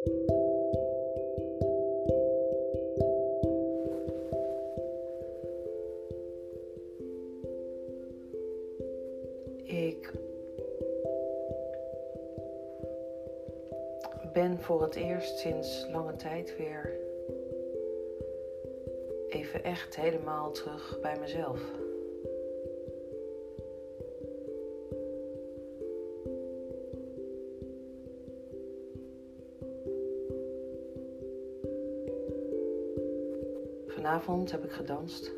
Ik ben voor het eerst sinds lange tijd weer even echt helemaal terug bij mezelf. Vanavond heb ik gedanst.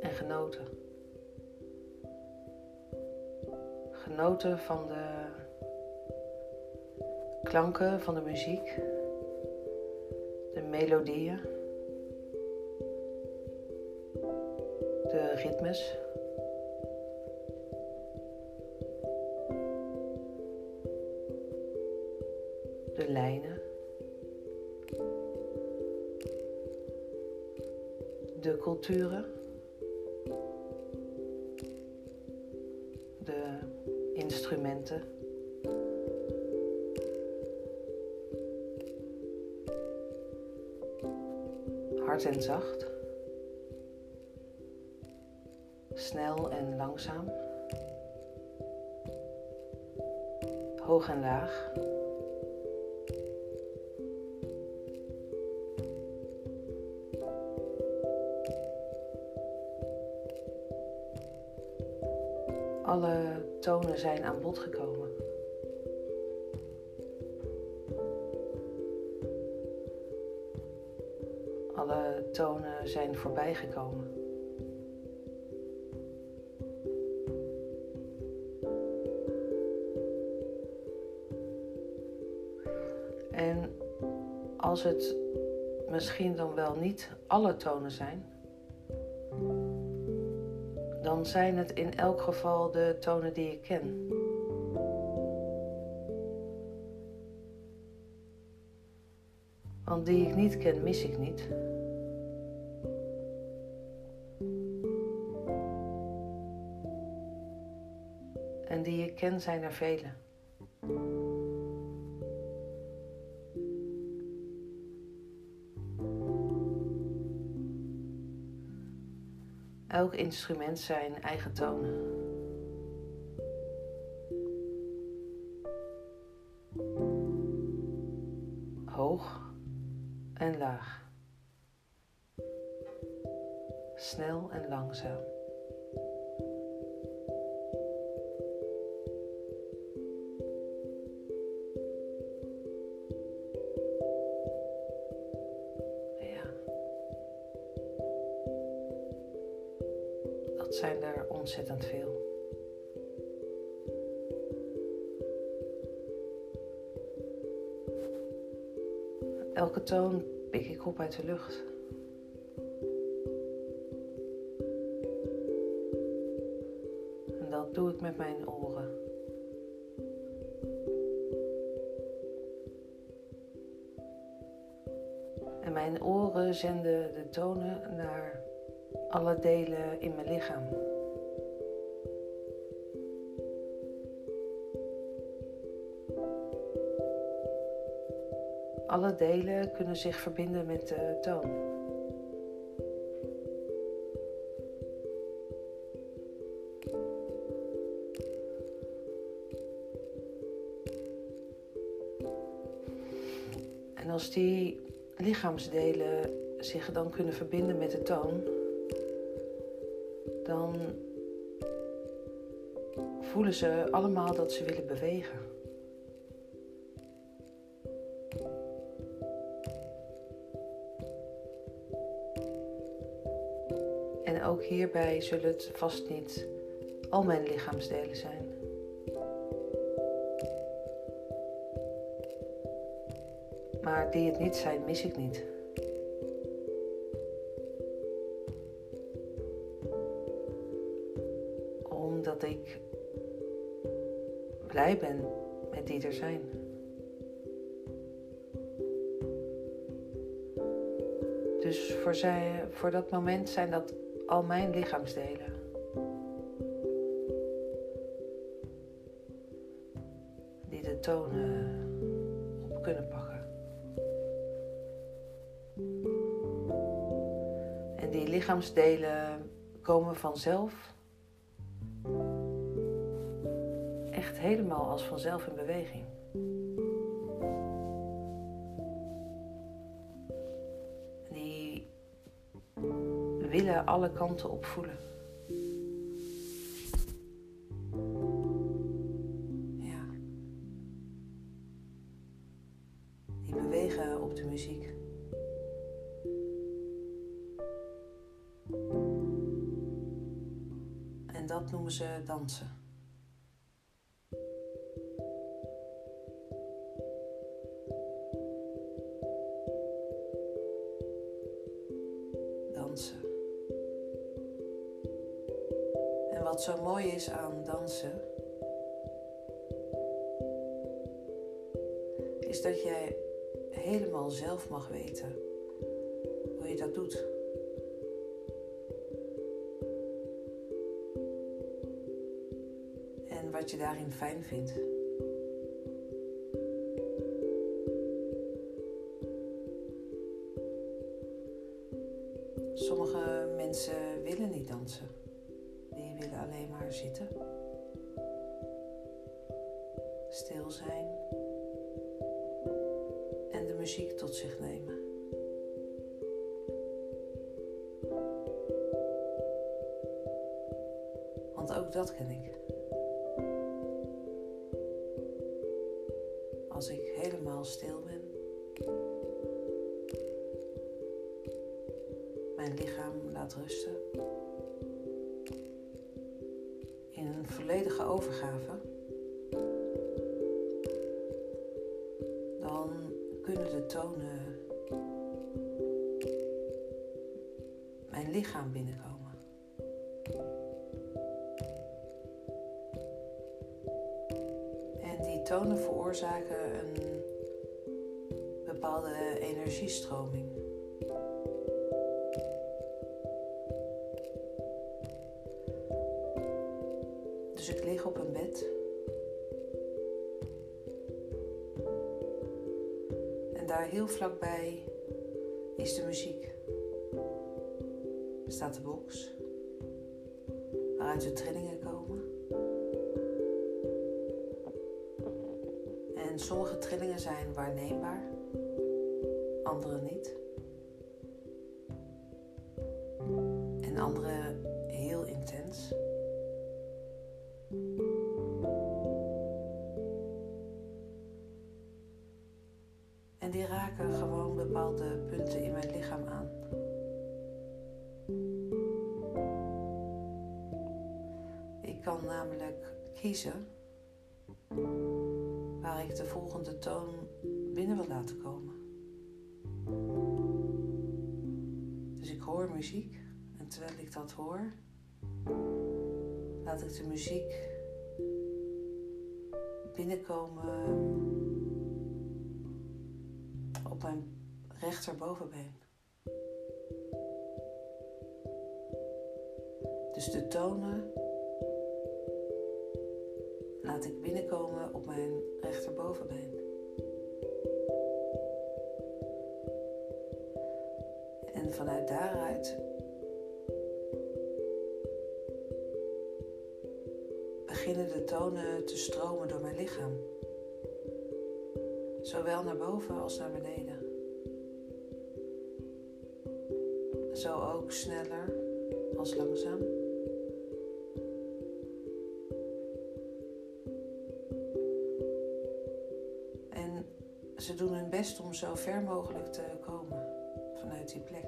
En genoten. Genoten van de klanken van de muziek, de melodieën, instrumenten. Hard en zacht. Snel en langzaam. Hoog en laag. Zijn aan bod gekomen. Alle tonen zijn voorbijgekomen. En als het misschien dan wel niet alle tonen zijn, zijn het in elk geval de tonen die ik ken. Want die ik niet ken, mis ik niet. En die ik ken, zijn er vele. Instrument zijn eigen tonen. Toon pik ik op uit de lucht. En dat doe ik met mijn oren. En mijn oren zenden de tonen naar alle delen in mijn lichaam. Alle delen kunnen zich verbinden met de toon. En als die lichaamsdelen zich dan kunnen verbinden met de toon, dan voelen ze allemaal dat ze willen bewegen. Hierbij zullen het vast niet al mijn lichaamsdelen zijn. Maar die het niet zijn, mis ik niet. Omdat ik blij ben met die er zijn. Dus voor, zij, voor dat moment zijn dat al mijn lichaamsdelen. Die de tonen op kunnen pakken. En die lichaamsdelen komen vanzelf echt helemaal als vanzelf in beweging. Alle kanten op voelen. Wat zo mooi is aan dansen, is dat jij helemaal zelf mag weten hoe je dat doet. En wat je daarin fijn vindt. Lichaam binnenkomen. En die tonen veroorzaken een bepaalde energiestroming. Dus ik lig op een bed. En daar heel vlakbij is de muziek. Staat de box waaruit de trillingen komen. En sommige trillingen zijn waarneembaar, andere niet. De volgende toon binnen wil laten komen. Dus ik hoor muziek en terwijl ik dat hoor, laat ik de muziek binnenkomen mijn rechterbovenbeen. Dus de tonen laat ik binnenkomen op mijn rechterbovenbeen. En vanuit daaruit beginnen de tonen te stromen door mijn lichaam. Zowel naar boven als naar beneden. Zo ook sneller als langzaam. Om zo ver mogelijk te komen vanuit die plek.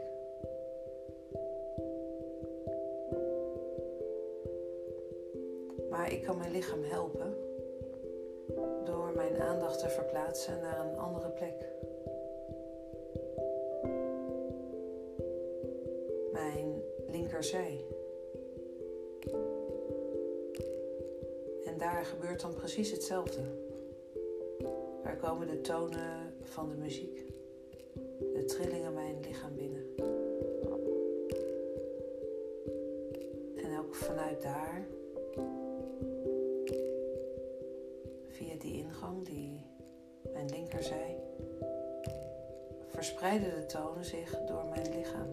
Maar ik kan mijn lichaam helpen door mijn aandacht te verplaatsen naar een andere plek. Mijn linkerzij. En daar gebeurt dan precies hetzelfde. Daar komen de tonen van de muziek, de trillingen mijn lichaam binnen. En ook vanuit daar via die ingang, die mijn linkerzij, verspreiden de tonen zich door mijn lichaam.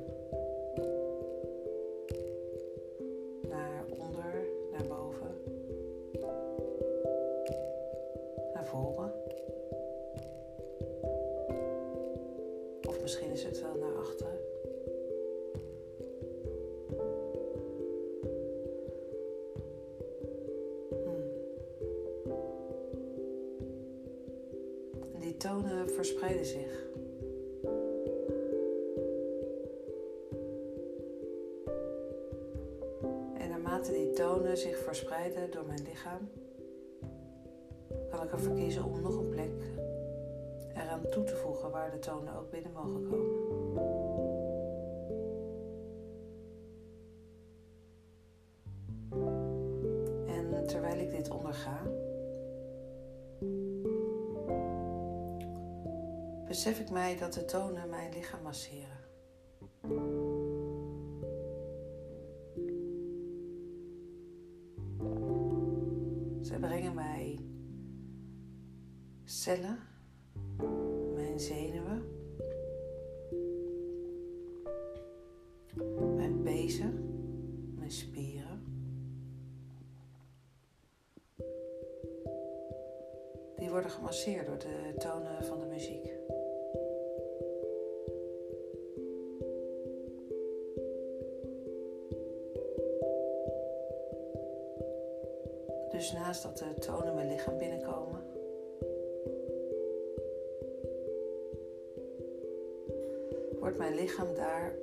Naarmate die tonen zich verspreiden door mijn lichaam, kan ik ervoor kiezen om nog een plek eraan toe te voegen waar de tonen ook binnen mogen komen. En terwijl ik dit onderga, besef ik mij dat de tonen mijn lichaam masseren. Dus dat de tonen mijn lichaam binnenkomen, wordt mijn lichaam daar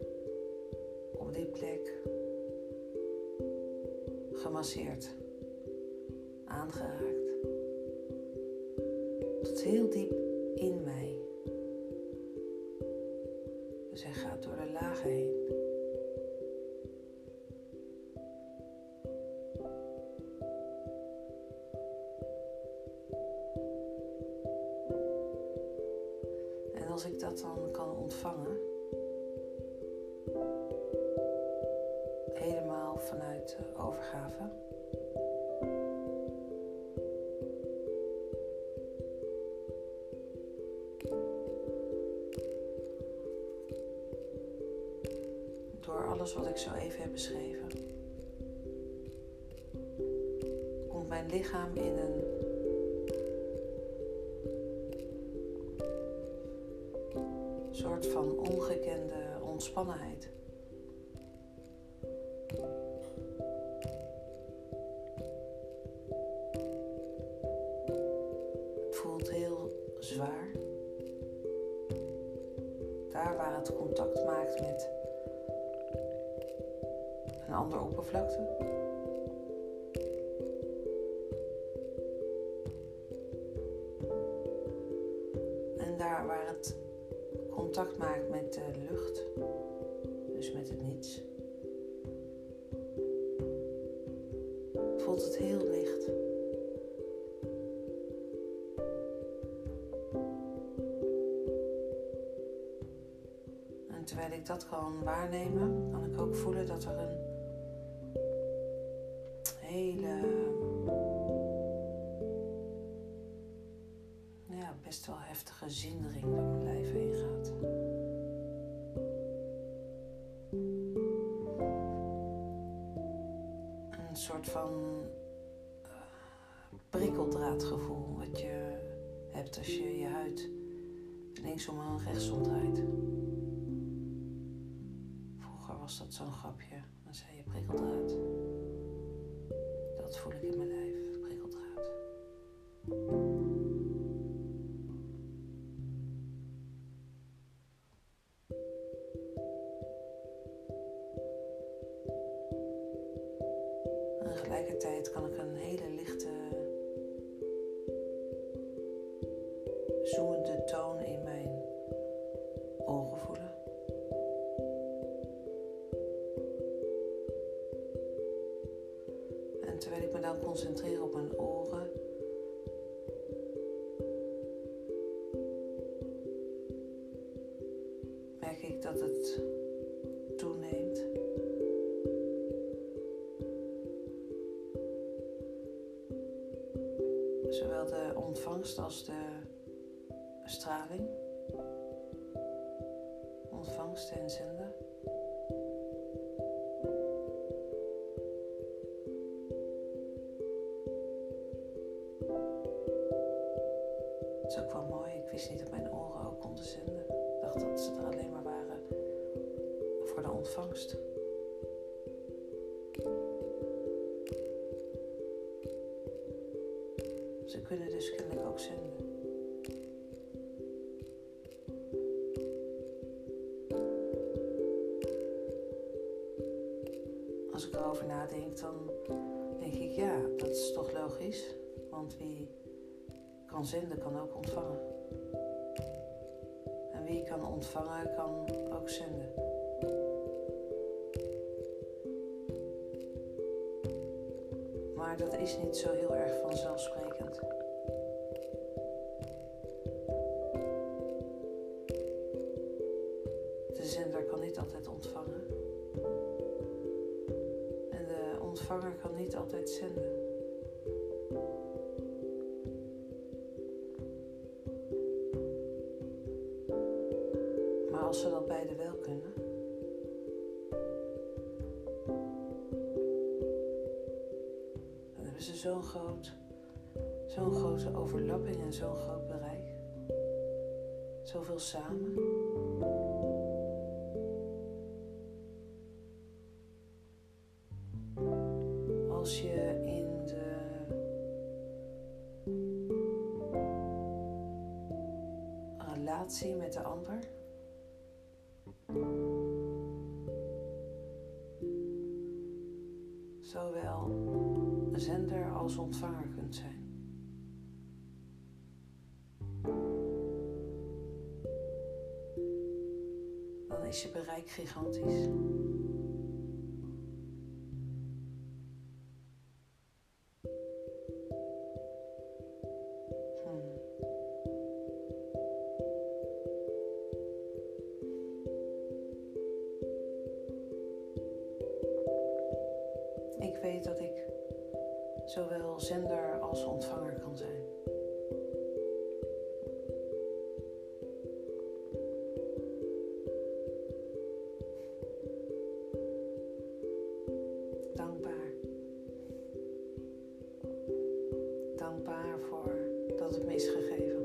op die plek gemasseerd, aangeraakt, tot heel diep voelt heel zwaar. Daar waar het contact maakt met een andere oppervlakte. Kan waarnemen, kan ik ook voelen dat er een hele ja, best wel heftige zindering door mijn lijf heen gaat. Een soort van uh, prikkeldraadgevoel wat je hebt als je je huid linksom en rechtsom draait. Dat voel ik ontvangst als de straling. Ontvangst en zenden. Het is ook wel mooi, ik wist niet dat mijn oren ook konden zenden. Ik dacht dat ze er alleen maar waren voor de ontvangst. Kunnen dus kennelijk ook zenden. Als ik erover nadenk, dan denk ik ja, dat is toch logisch. Want wie kan zenden, kan ook ontvangen. En wie kan ontvangen, kan ook zenden. Maar dat is niet zo heel erg vanzelfsprekend. Als ze dat beide wel kunnen, dan hebben ze zo'n groot, zo'n grote overlapping en zo'n groot bereik. Zoveel samen. Gigantisch. Is gegeven.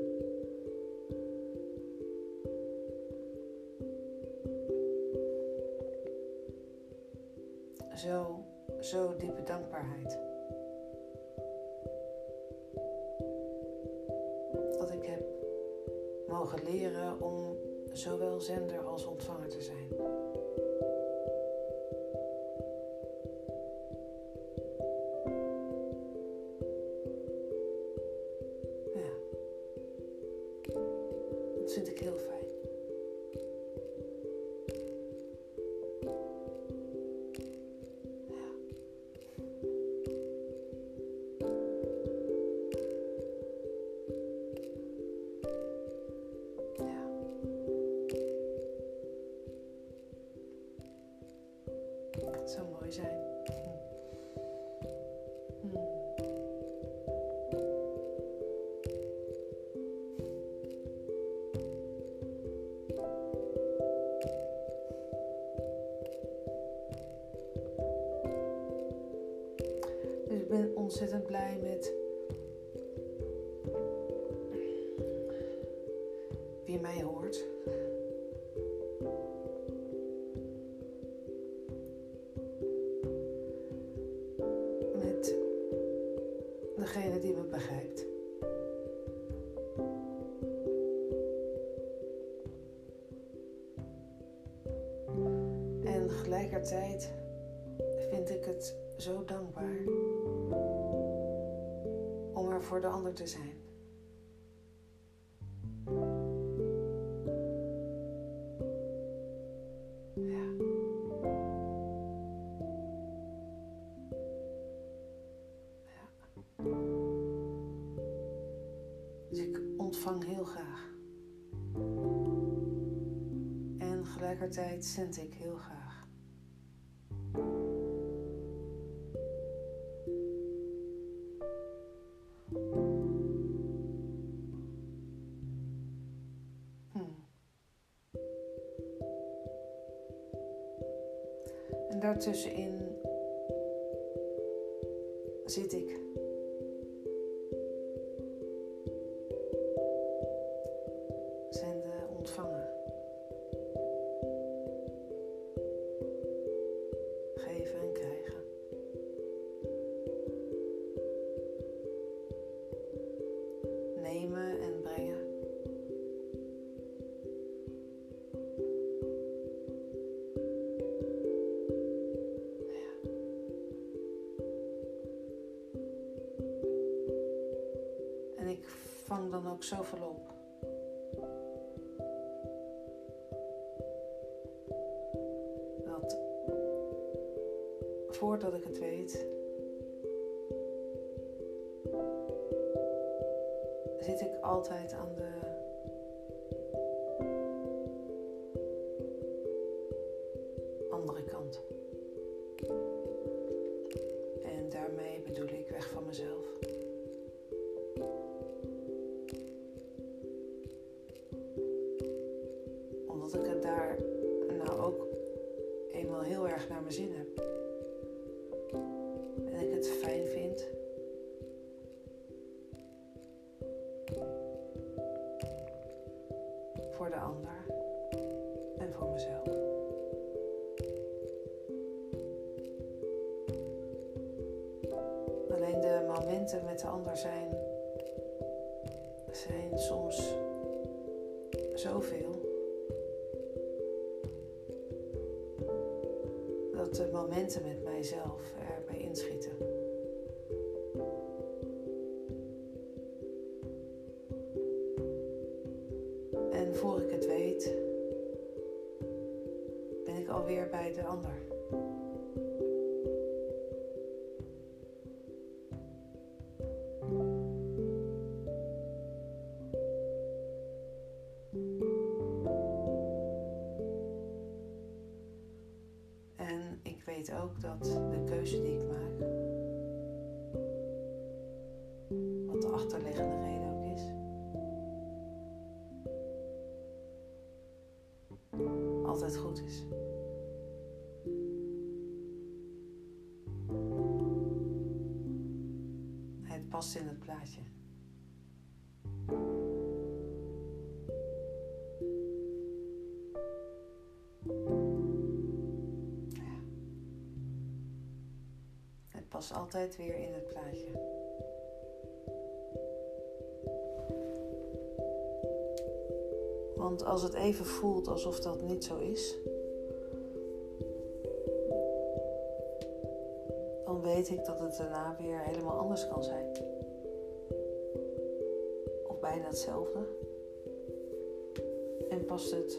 Zo, zo diepe dankbaarheid. Dat ik heb mogen leren om zowel zender als ontvanger te zijn. Ben ontzettend blij met wie mij hoort. tijd zend ik heel graag. Hm. En daartussenin zit ik. Zoveel op. Dat voordat ik het weet, zit ik altijd aan de eenmaal heel erg naar mijn zin heb. En ik het fijn vind. Voor de ander en voor mezelf. Alleen de momenten met de ander zijn, zijn soms zoveel. De momenten met mijzelf erbij inschieten. Achterliggende reden ook is, altijd goed is. Het past in het plaatje. Het past altijd weer in het plaatje. Want als het even voelt alsof dat niet zo is, dan weet ik dat het daarna weer helemaal anders kan zijn. Of bijna hetzelfde. En past het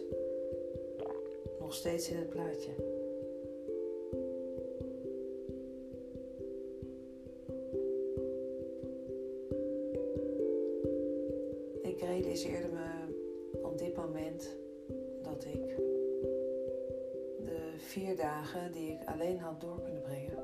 nog steeds in het plaatje. Vier dagen die ik alleen had door kunnen brengen,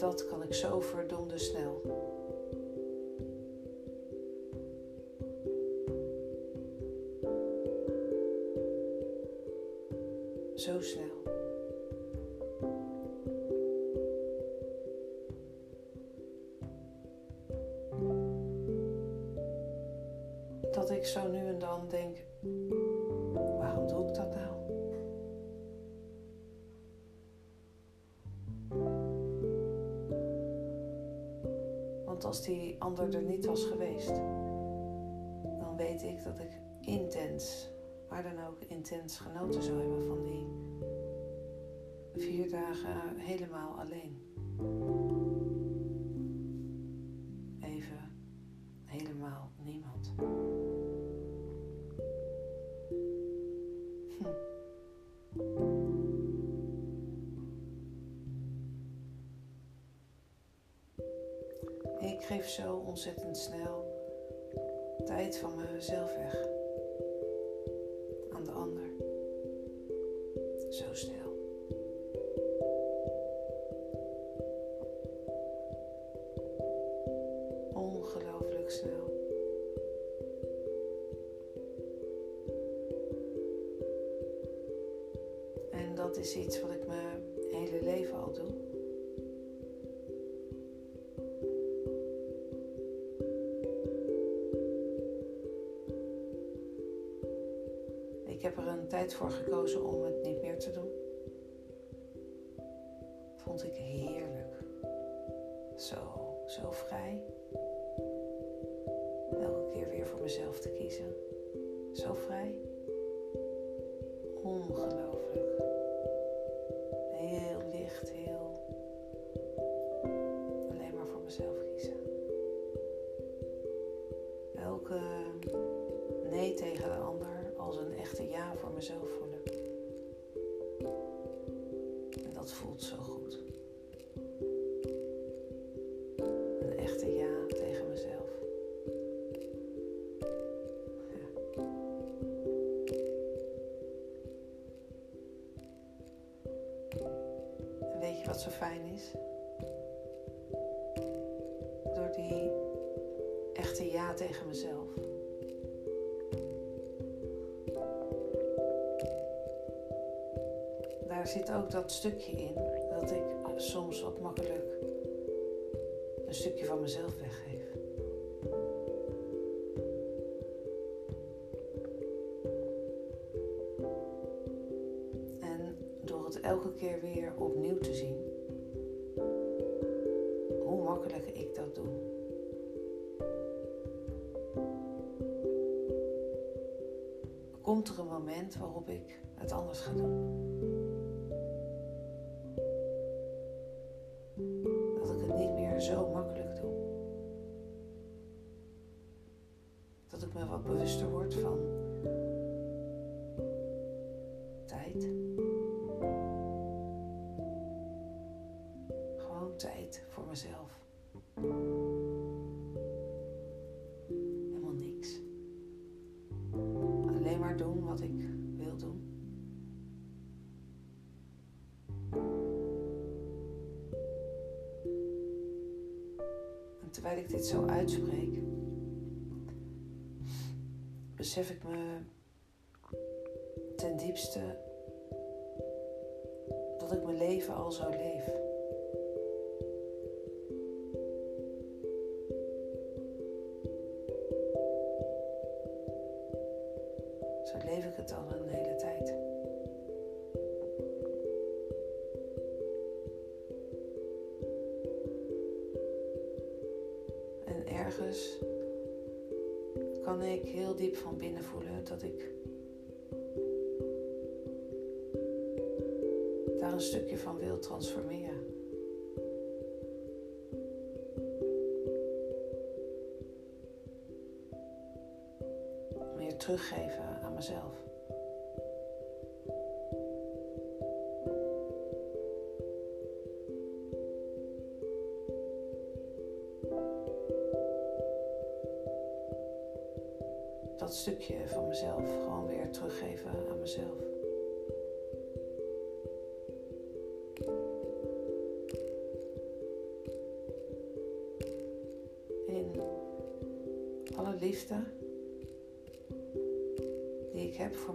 dat kan ik zo verdomde snel. Zo snel. Er niet was geweest, dan weet ik dat ik intens, waar dan ook intens genoten zou hebben van die vier dagen helemaal alleen. Is iets wat ik mijn hele leven al doe. Ik heb er een tijd voor gekozen om het niet meer te doen. Wat zo fijn is? Door die echte ja tegen mezelf. Daar zit ook dat stukje in dat ik soms wat makkelijk een stukje van mezelf weggeef. Elke keer weer opnieuw te zien, hoe makkelijk ik dat doe. Komt er een moment waarop ik het anders ga doen? Doen wat ik wil doen. En terwijl ik dit zo uitspreek, besef ik me ten diepste dat ik mijn leven al zo leef. Teruggeven aan mezelf. dat stukje van mezelf gewoon weer teruggeven aan mezelf.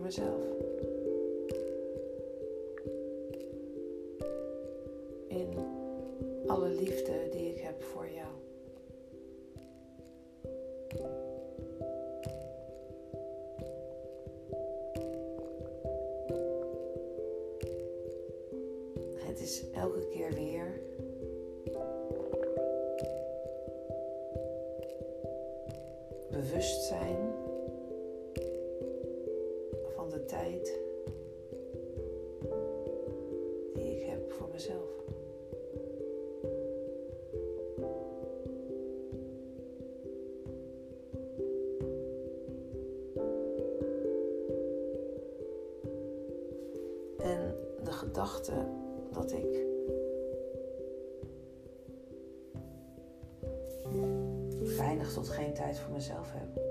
Ik En de gedachte dat ik weinig tot geen tijd voor mezelf heb.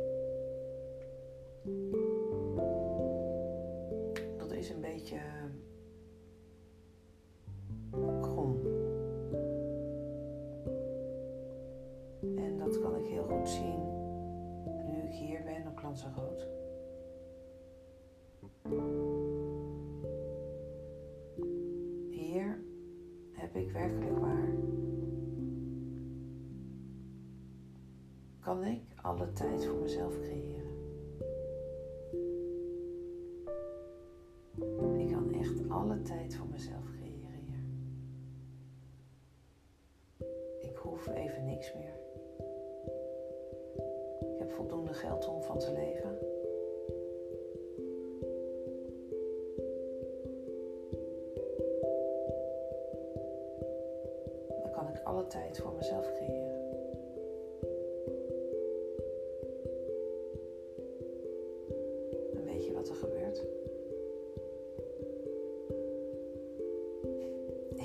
Wat er gebeurt?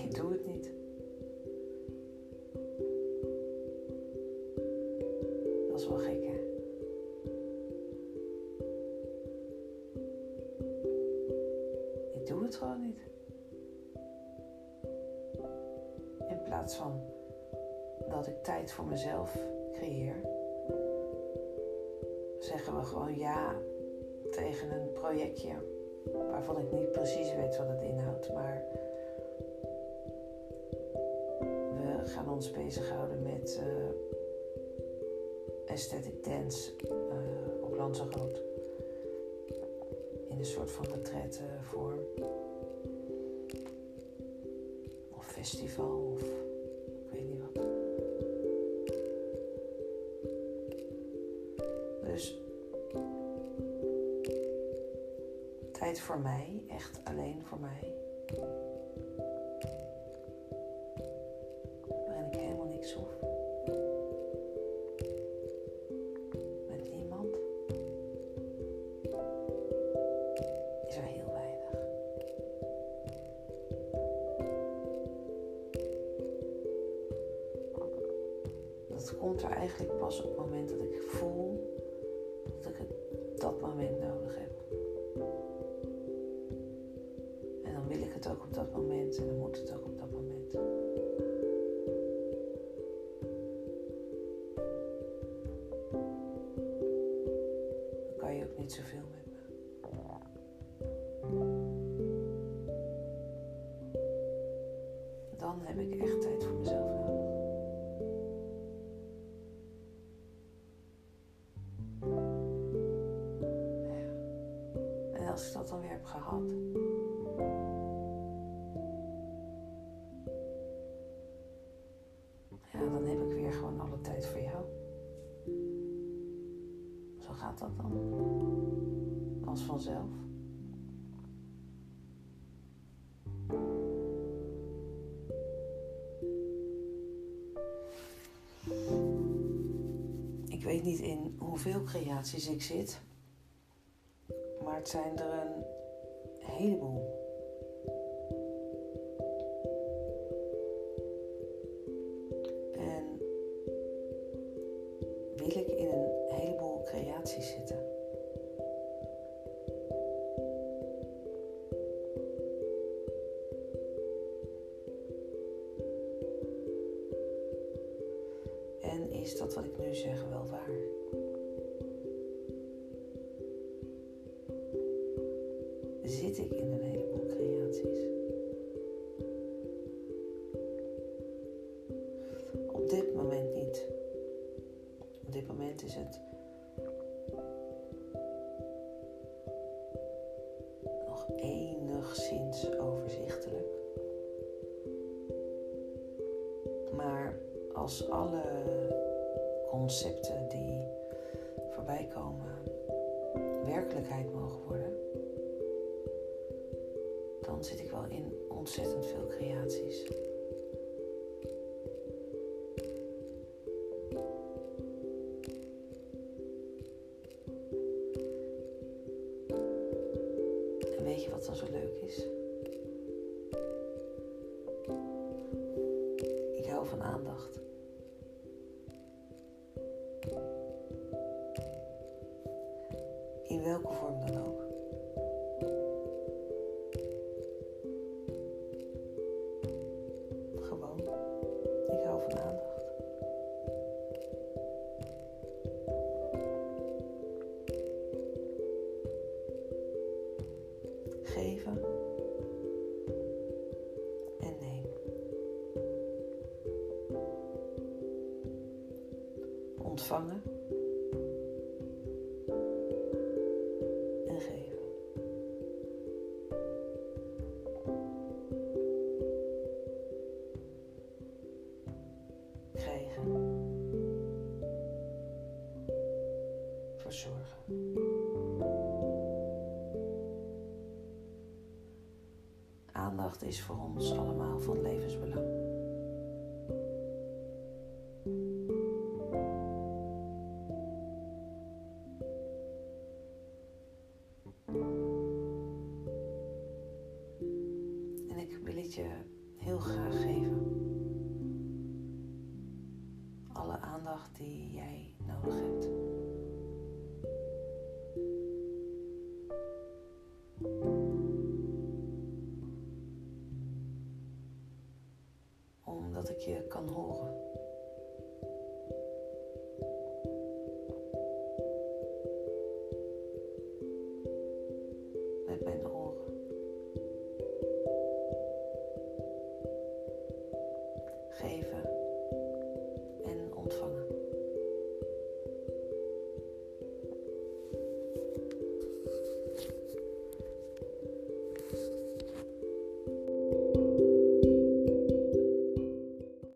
Ik doe het niet. Dat is wel gek, hè? Ik doe het gewoon niet. In plaats van dat ik tijd voor mezelf creëer, zeggen we gewoon ja tegen een projectje waarvan ik niet precies weet wat het inhoudt, maar we gaan ons bezighouden met uh, aesthetic dance uh, op Lanzarote. In een soort van retraite vorm. Of festival of voor mij, echt alleen voor mij. Waarin ik helemaal niks hoef. Met niemand. Is er heel weinig. Dat komt er eigenlijk pas op het moment heb ik echt tijd voor mezelf nodig. En als ik dat dan weer heb gehad, ja, dan heb ik weer gewoon alle tijd voor jou. Zo gaat dat dan. Als vanzelf. Weet niet in hoeveel creaties ik zit, maar het zijn er een heleboel. zit ik wel in ontzettend veel creaties. zorgen. Aandacht is voor ons allemaal van levensbelang.